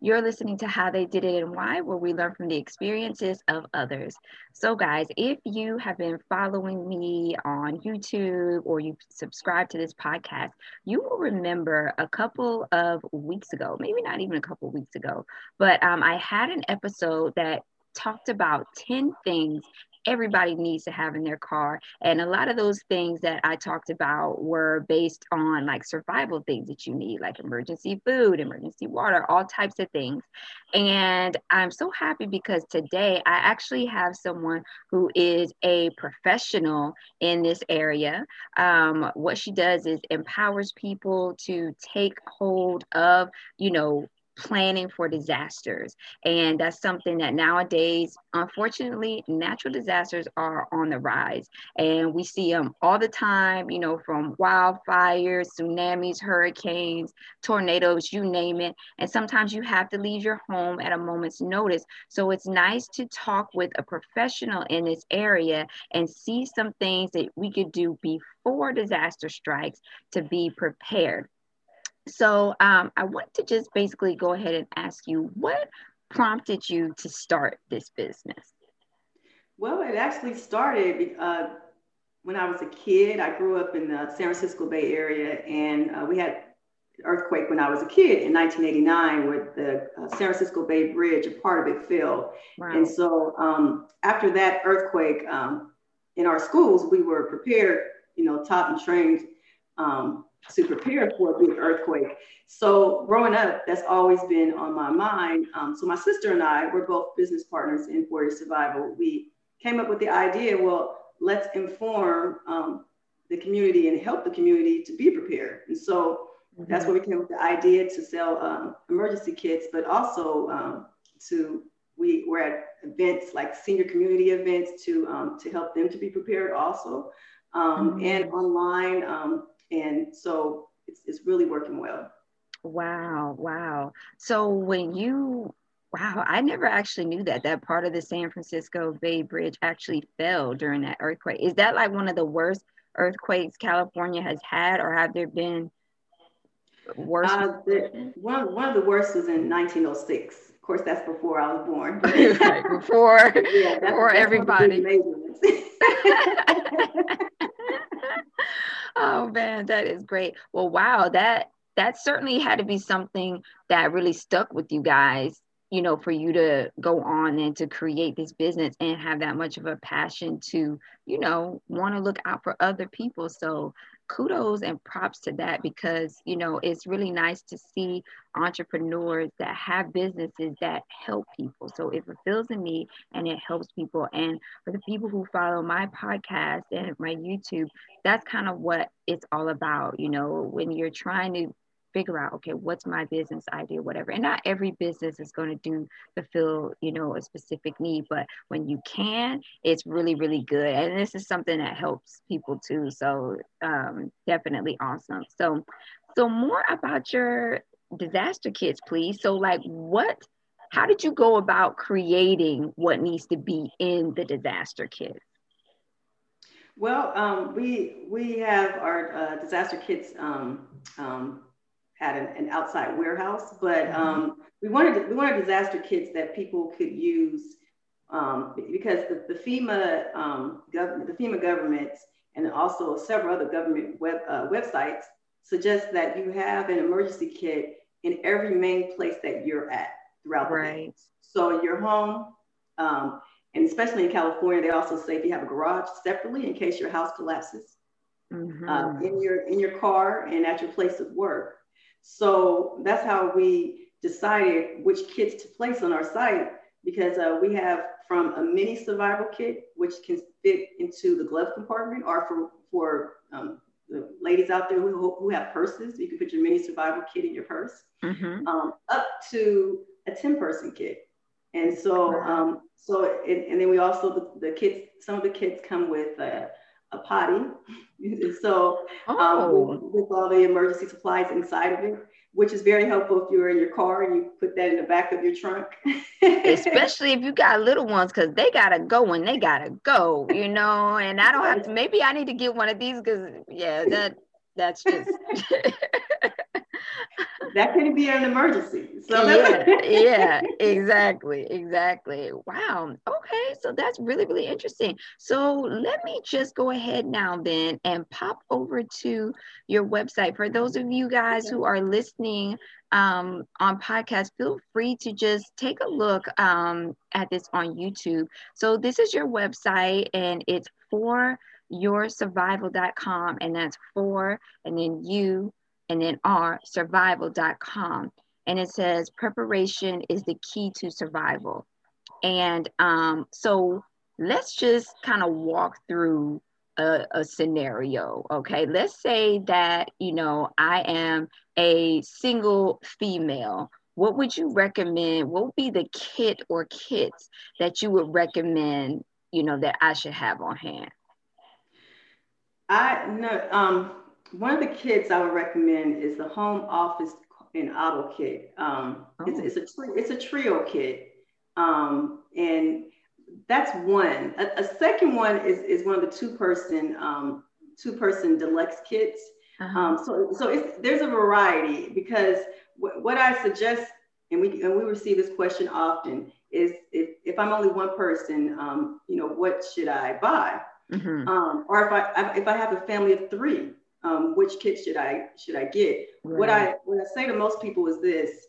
You're listening to How They Did It and Why, where we learn from the experiences of others. So, guys, if you have been following me on YouTube or you subscribe to this podcast, you will remember a couple of weeks ago, maybe not even a couple weeks ago, but um, I had an episode that talked about 10 things everybody needs to have in their car. And a lot of those things that I talked about were based on like survival things that you need, like emergency food, emergency water, all types of things. And I'm so happy because today I actually have someone who is a professional in this area. Um, what she does is empowers people to take hold of, you know, planning for disasters. And that's something that nowadays, unfortunately, natural disasters are on the rise. And we see them all the time, you know, from wildfires, tsunamis, hurricanes, tornadoes, you name it. And sometimes you have to leave your home at a moment's notice. So it's nice to talk with a professional in this area and see some things that we could do before disaster strikes to be prepared. So um, I want to just basically go ahead and ask you what prompted you to start this business? Well, it actually started uh, when I was a kid. I grew up in the San Francisco Bay Area, and uh, we had earthquake when I was a kid in 1989, where the uh, San Francisco Bay Bridge, a part of it fell. Wow. And so um, after that earthquake, um, in our schools, we were prepared, you know, taught and trained um, to prepare for a big earthquake. So growing up, that's always been on my mind. Um, so my sister and I, we're both business partners in For Your Survival. We came up with the idea, well, let's inform um, the community and help the community to be prepared. And so mm-hmm. that's where we came up with the idea to sell um, emergency kits, but also um, to we were at events like senior community events to um, to help them to be prepared also, um, mm-hmm. and online and so it's, it's really working well. Wow, wow. So when you Wow, I never actually knew that that part of the San Francisco Bay Bridge actually fell during that earthquake. Is that like one of the worst earthquakes California has had, or have there been worse? Uh, the, one, one of the worst was in 1906. Of course, that's before I was born. right, before, yeah, before everybody. oh man, that is great. Well, wow, that that certainly had to be something that really stuck with you guys you know for you to go on and to create this business and have that much of a passion to you know want to look out for other people so kudos and props to that because you know it's really nice to see entrepreneurs that have businesses that help people. So it fulfills a need and it helps people. And for the people who follow my podcast and my youtube that's kind of what it's all about you know when you're trying to figure out okay what's my business idea whatever. And not every business is going to do fulfill you know a specific need but when you can it's really really good. And this is something that helps people too. So um, definitely awesome. So so more about your disaster kits please. So like what how did you go about creating what needs to be in the disaster kit? Well, um, we we have our uh, disaster kits um, um, had an, an outside warehouse, but mm-hmm. um, we wanted we wanted disaster kits that people could use um, because the, the FEMA um, government, the FEMA governments, and also several other government web uh, websites suggest that you have an emergency kit in every main place that you're at throughout the right. day. So your home, um, and especially in California, they also say if you have a garage separately in case your house collapses. Mm-hmm. Uh, in your in your car and at your place of work. So that's how we decided which kits to place on our site because uh, we have from a mini survival kit, which can fit into the glove compartment, or for, for um, the ladies out there who, who have purses, you can put your mini survival kit in your purse, mm-hmm. um, up to a 10 person kit. And so, um, so, it, and then we also, the, the kits, some of the kits come with a, a potty. so, um, oh. with, with all the emergency supplies inside of it, which is very helpful if you're in your car and you put that in the back of your trunk. Especially if you got little ones, because they gotta go when they gotta go, you know. And I don't have to. Maybe I need to get one of these because yeah, that that's just that could be an emergency. So yeah, yeah, exactly, exactly. Wow. Okay, so that's really, really interesting. So let me just go ahead now then and pop over to your website. For those of you guys who are listening um, on podcast, feel free to just take a look um, at this on YouTube. So this is your website, and it's for yoursurvival.com, and that's for, and then you and then R, survival.com. And it says preparation is the key to survival. And um, so let's just kind of walk through a, a, scenario. Okay. Let's say that, you know, I am a single female. What would you recommend? What would be the kit or kits that you would recommend, you know, that I should have on hand? I know um one of the kits I would recommend is the Home Office and Auto Kit. Um, oh. it's, it's, a it's a trio kit, um, and that's one. A, a, second one is is one of the two person um, two person deluxe kits. Uh-huh. Um, so so it's, there's a variety because w- what I suggest, and we and we receive this question often, is if, if I'm only one person, um, you know, what should I buy? Mm-hmm. Um, or if I if I have a family of three, um, which kit should I should I get? Right. What I what I say to most people is this: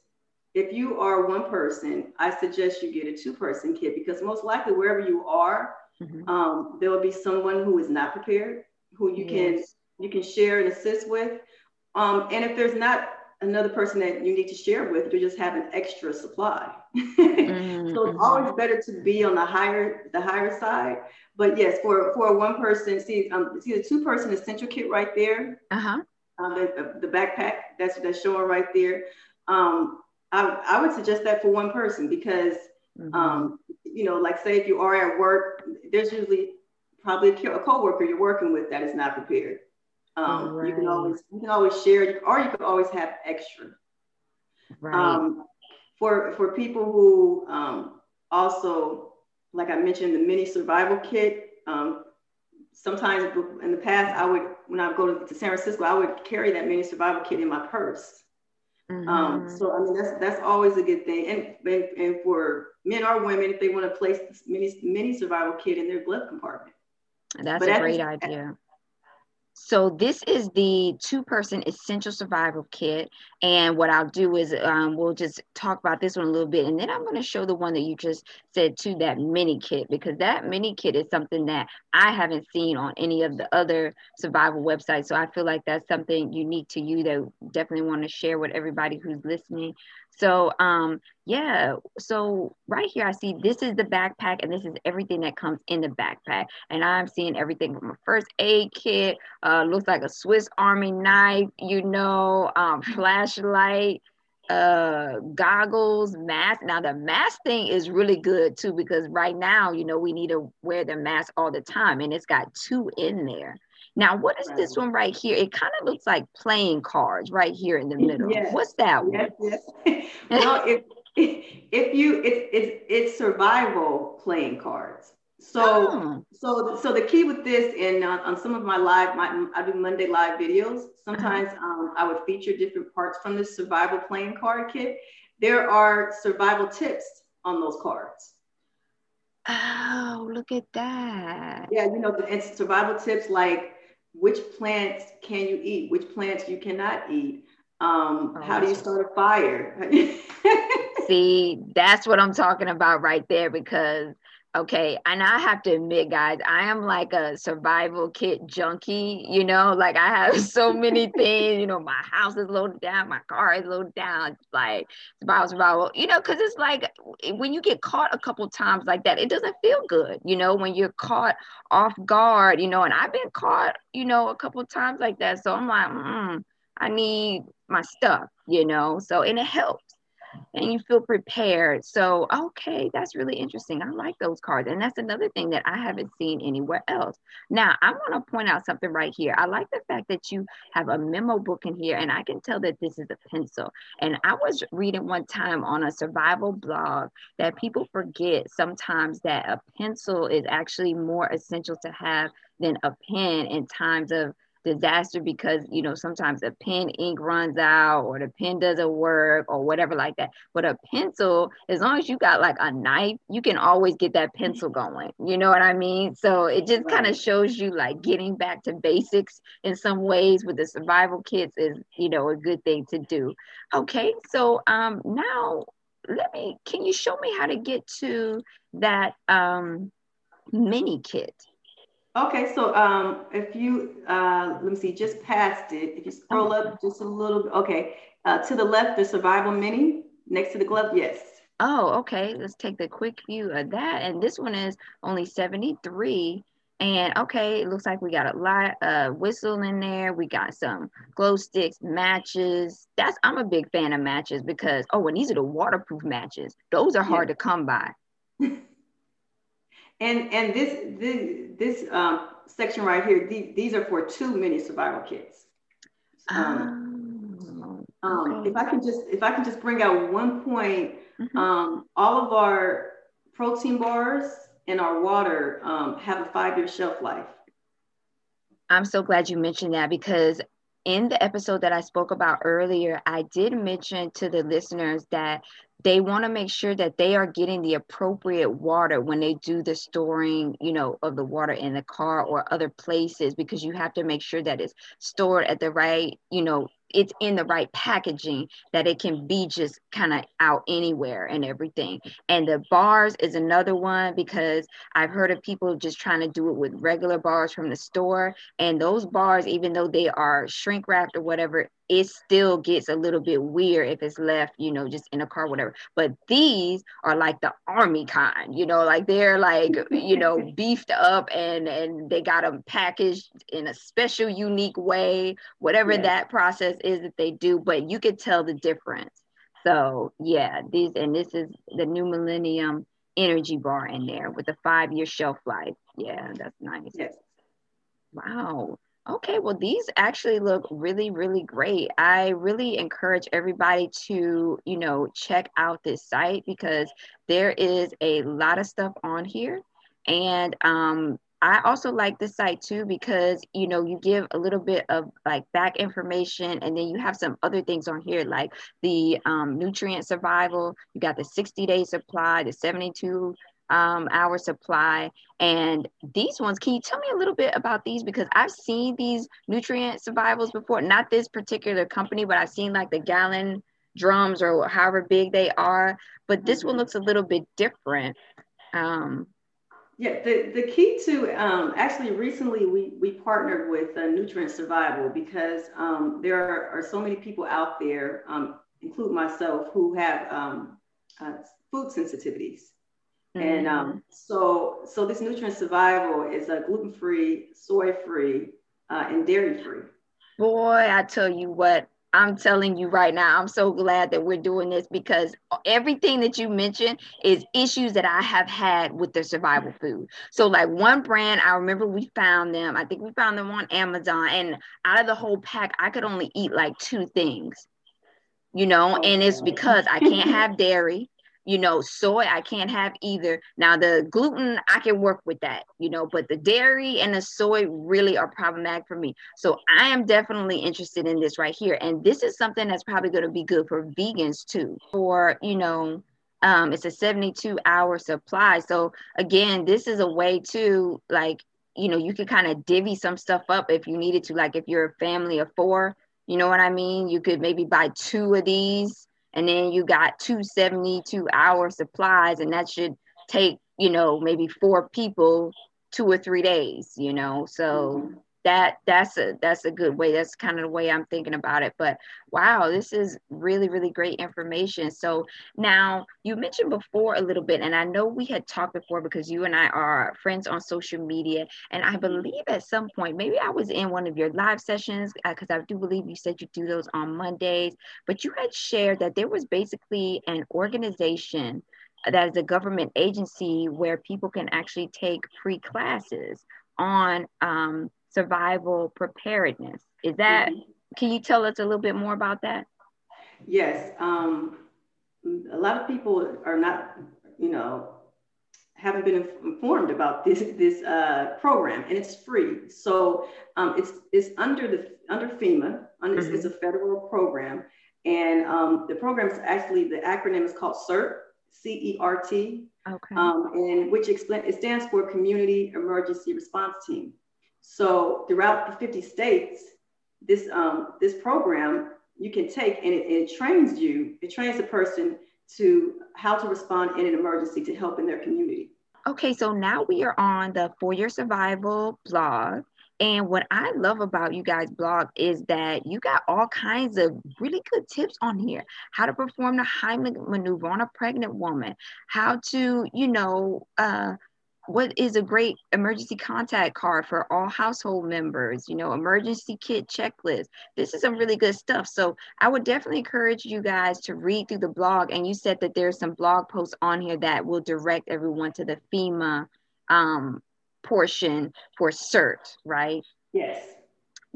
if you are one person, I suggest you get a two person kit because most likely wherever you are, mm-hmm. um, there will be someone who is not prepared, who you yes. can you can share and assist with. Um, and if there's not another person that you need to share with, you just have an extra supply. mm-hmm. So it's always better to be on the higher the higher side. But yes, for for one person, see, um, see the two person essential kit right there. Uh-huh. Um, the, the backpack that's that's showing right there. Um, I, I would suggest that for one person because mm-hmm. um, you know, like say if you are at work, there's usually probably a coworker you're working with that is not prepared. Um, right. You can always you can always share, or you can always have extra. Right. Um, for for people who um, also, like I mentioned, the mini survival kit. Um, sometimes in the past, I would when I go to San Francisco, I would carry that mini survival kit in my purse. Um, mm-hmm. so I mean that's that's always a good thing, and, and and for men or women, if they want to place this mini mini survival kit in their glove compartment. That's but a great idea. So this is the two-person essential survival kit. And what I'll do is um, we'll just talk about this one a little bit. And then I'm going to show the one that you just said to that mini kit, because that mini kit is something that I haven't seen on any of the other survival websites. So I feel like that's something unique to you that definitely want to share with everybody who's listening. So um yeah, so right here I see this is the backpack and this is everything that comes in the backpack. And I'm seeing everything from a first aid kit, uh looks like a Swiss Army knife, you know, um flashlight, uh goggles, mask. Now the mask thing is really good too because right now, you know, we need to wear the mask all the time and it's got two in there. Now, what is this one right here? It kind of looks like playing cards right here in the middle. Yes. What's that yes, one? Yes. well, if, if you it's it's it's survival playing cards. So oh. so so the key with this and uh, on some of my live my I do Monday live videos. Sometimes uh-huh. um, I would feature different parts from this survival playing card kit. There are survival tips on those cards. Oh, look at that. Yeah, you know, and survival tips like which plants can you eat, which plants you cannot eat. Um, oh, how do you start a fire? See, that's what I'm talking about right there because okay and i have to admit guys i am like a survival kit junkie you know like i have so many things you know my house is loaded down my car is loaded down it's like survival survival you know because it's like when you get caught a couple times like that it doesn't feel good you know when you're caught off guard you know and i've been caught you know a couple times like that so i'm like mm, i need my stuff you know so and it helps and you feel prepared. So, okay, that's really interesting. I like those cards. And that's another thing that I haven't seen anywhere else. Now, I want to point out something right here. I like the fact that you have a memo book in here, and I can tell that this is a pencil. And I was reading one time on a survival blog that people forget sometimes that a pencil is actually more essential to have than a pen in times of disaster because you know sometimes the pen ink runs out or the pen doesn't work or whatever like that. But a pencil as long as you got like a knife you can always get that pencil going. You know what i mean? So it just kind of shows you like getting back to basics in some ways with the survival kits is you know a good thing to do. Okay so um now let me can you show me how to get to that um mini kit Okay, so um, if you, uh, let me see, just past it, if you scroll up just a little okay, uh, to the left, the survival mini next to the glove, yes. Oh, okay. Let's take the quick view of that. And this one is only 73. And okay, it looks like we got a lot of whistle in there. We got some glow sticks, matches. That's I'm a big fan of matches because oh, and these are the waterproof matches. Those are hard yeah. to come by. And and this this, this um, section right here, these, these are for two mini survival kits. Um, oh, um, okay. if I can just if I can just bring out one point, mm-hmm. um, all of our protein bars and our water um, have a five year shelf life. I'm so glad you mentioned that because in the episode that I spoke about earlier, I did mention to the listeners that they want to make sure that they are getting the appropriate water when they do the storing you know of the water in the car or other places because you have to make sure that it's stored at the right you know it's in the right packaging that it can be just kind of out anywhere and everything. And the bars is another one because I've heard of people just trying to do it with regular bars from the store. And those bars, even though they are shrink wrapped or whatever, it still gets a little bit weird if it's left, you know, just in a car, whatever. But these are like the army kind, you know, like they're like, you know, beefed up and and they got them packaged in a special, unique way, whatever that process is that they do. But you could tell the difference. So yeah, these and this is the new millennium energy bar in there with a five year shelf life. Yeah, that's nice. Yes. Wow. Okay, well, these actually look really, really great. I really encourage everybody to, you know, check out this site because there is a lot of stuff on here. And um, I also like this site too because, you know, you give a little bit of like back information and then you have some other things on here like the um, nutrient survival. You got the 60 day supply, the 72 um, hour supply. And these ones, can you tell me a little bit about these? Because I've seen these nutrient survivals before, not this particular company, but I've seen like the gallon drums or however big they are. But this one looks a little bit different. Um, yeah, the, the key to um, actually recently we, we partnered with uh, Nutrient Survival because um, there are, are, so many people out there, um, include myself, who have um, uh, food sensitivities. Mm-hmm. And um, so, so this nutrient survival is a gluten free, soy free, uh, and dairy free. Boy, I tell you what, I'm telling you right now, I'm so glad that we're doing this because everything that you mentioned is issues that I have had with the survival food. So, like one brand, I remember we found them, I think we found them on Amazon, and out of the whole pack, I could only eat like two things, you know, and it's because I can't have dairy you know soy i can't have either. Now the gluten i can work with that you know but the dairy and the soy really are problematic for me. So i am definitely interested in this right here and this is something that's probably going to be good for vegans too. For you know um, it's a 72 hour supply. So again this is a way to like you know you could kind of divvy some stuff up if you needed to like if you're a family of four you know what i mean? You could maybe buy two of these and then you got two 72 hour supplies and that should take you know maybe four people two or three days you know? So mm-hmm. That that's a that's a good way. That's kind of the way i'm thinking about it but wow this is really really great information. So now you mentioned before a little bit and i know we had talked before because you and i are friends on social media and i believe at some point maybe i was in one of your live sessions because uh, i do believe you said you do those on mondays but you had shared that there was basically an organization that is a government agency where people can actually take free classes on um, survival preparedness. Is that, mm-hmm. can you tell us a little bit more about that? Yes. Um, a lot of people are not, you know, haven't been informed about this this uh, program, and it's free. So um, it's it's under the under FEMA. Under, mm-hmm. It's a federal program, and um, the program is actually the acronym is called CERT, C E R T, okay. um, and which explain it stands for Community Emergency Response Team. So throughout the 50 states, this um, this program you can take and it, it trains you. It trains a person to how to respond in an emergency to help in their community. Okay, so now we are on the For Your Survival blog. And what I love about you guys' blog is that you got all kinds of really good tips on here. How to perform the Heimlich maneuver on a pregnant woman, how to, you know, uh, what is a great emergency contact card for all household members? You know emergency kit checklist. This is some really good stuff. So i would definitely encourage you guys to read through the blog. And you said that there's some blog posts on here that will direct everyone to the fema um, portion for cert right? Yes.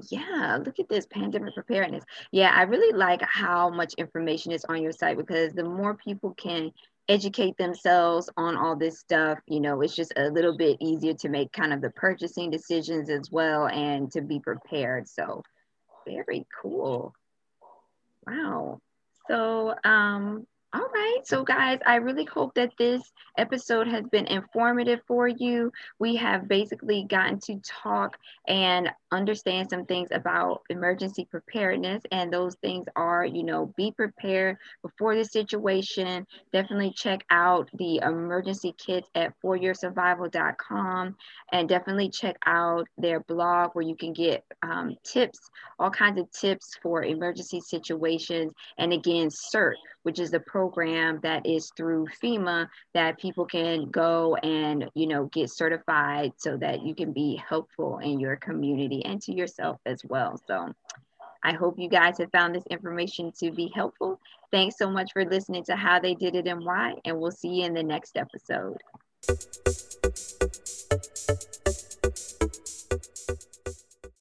Yeah, look at this pandemic preparedness. Yeah, I really like how much information is on your site because the more people can educate themselves on all this stuff, you know, it's just a little bit easier to make kind of the purchasing decisions as well and to be prepared. So, very cool. Wow. So, um, all right. So, guys, I really hope that this episode has been informative for you. We have basically gotten to talk and understand some things about emergency preparedness. And those things are, you know, be prepared before the situation. Definitely check out the emergency kits at foryoursurvival.com and definitely check out their blog where you can get um, tips, all kinds of tips for emergency situations. And again, CERT which is the program that is through FEMA that people can go and, you know, get certified so that you can be helpful in your community and to yourself as well. So I hope you guys have found this information to be helpful. Thanks so much for listening to How They Did It and Why, and we'll see you in the next episode.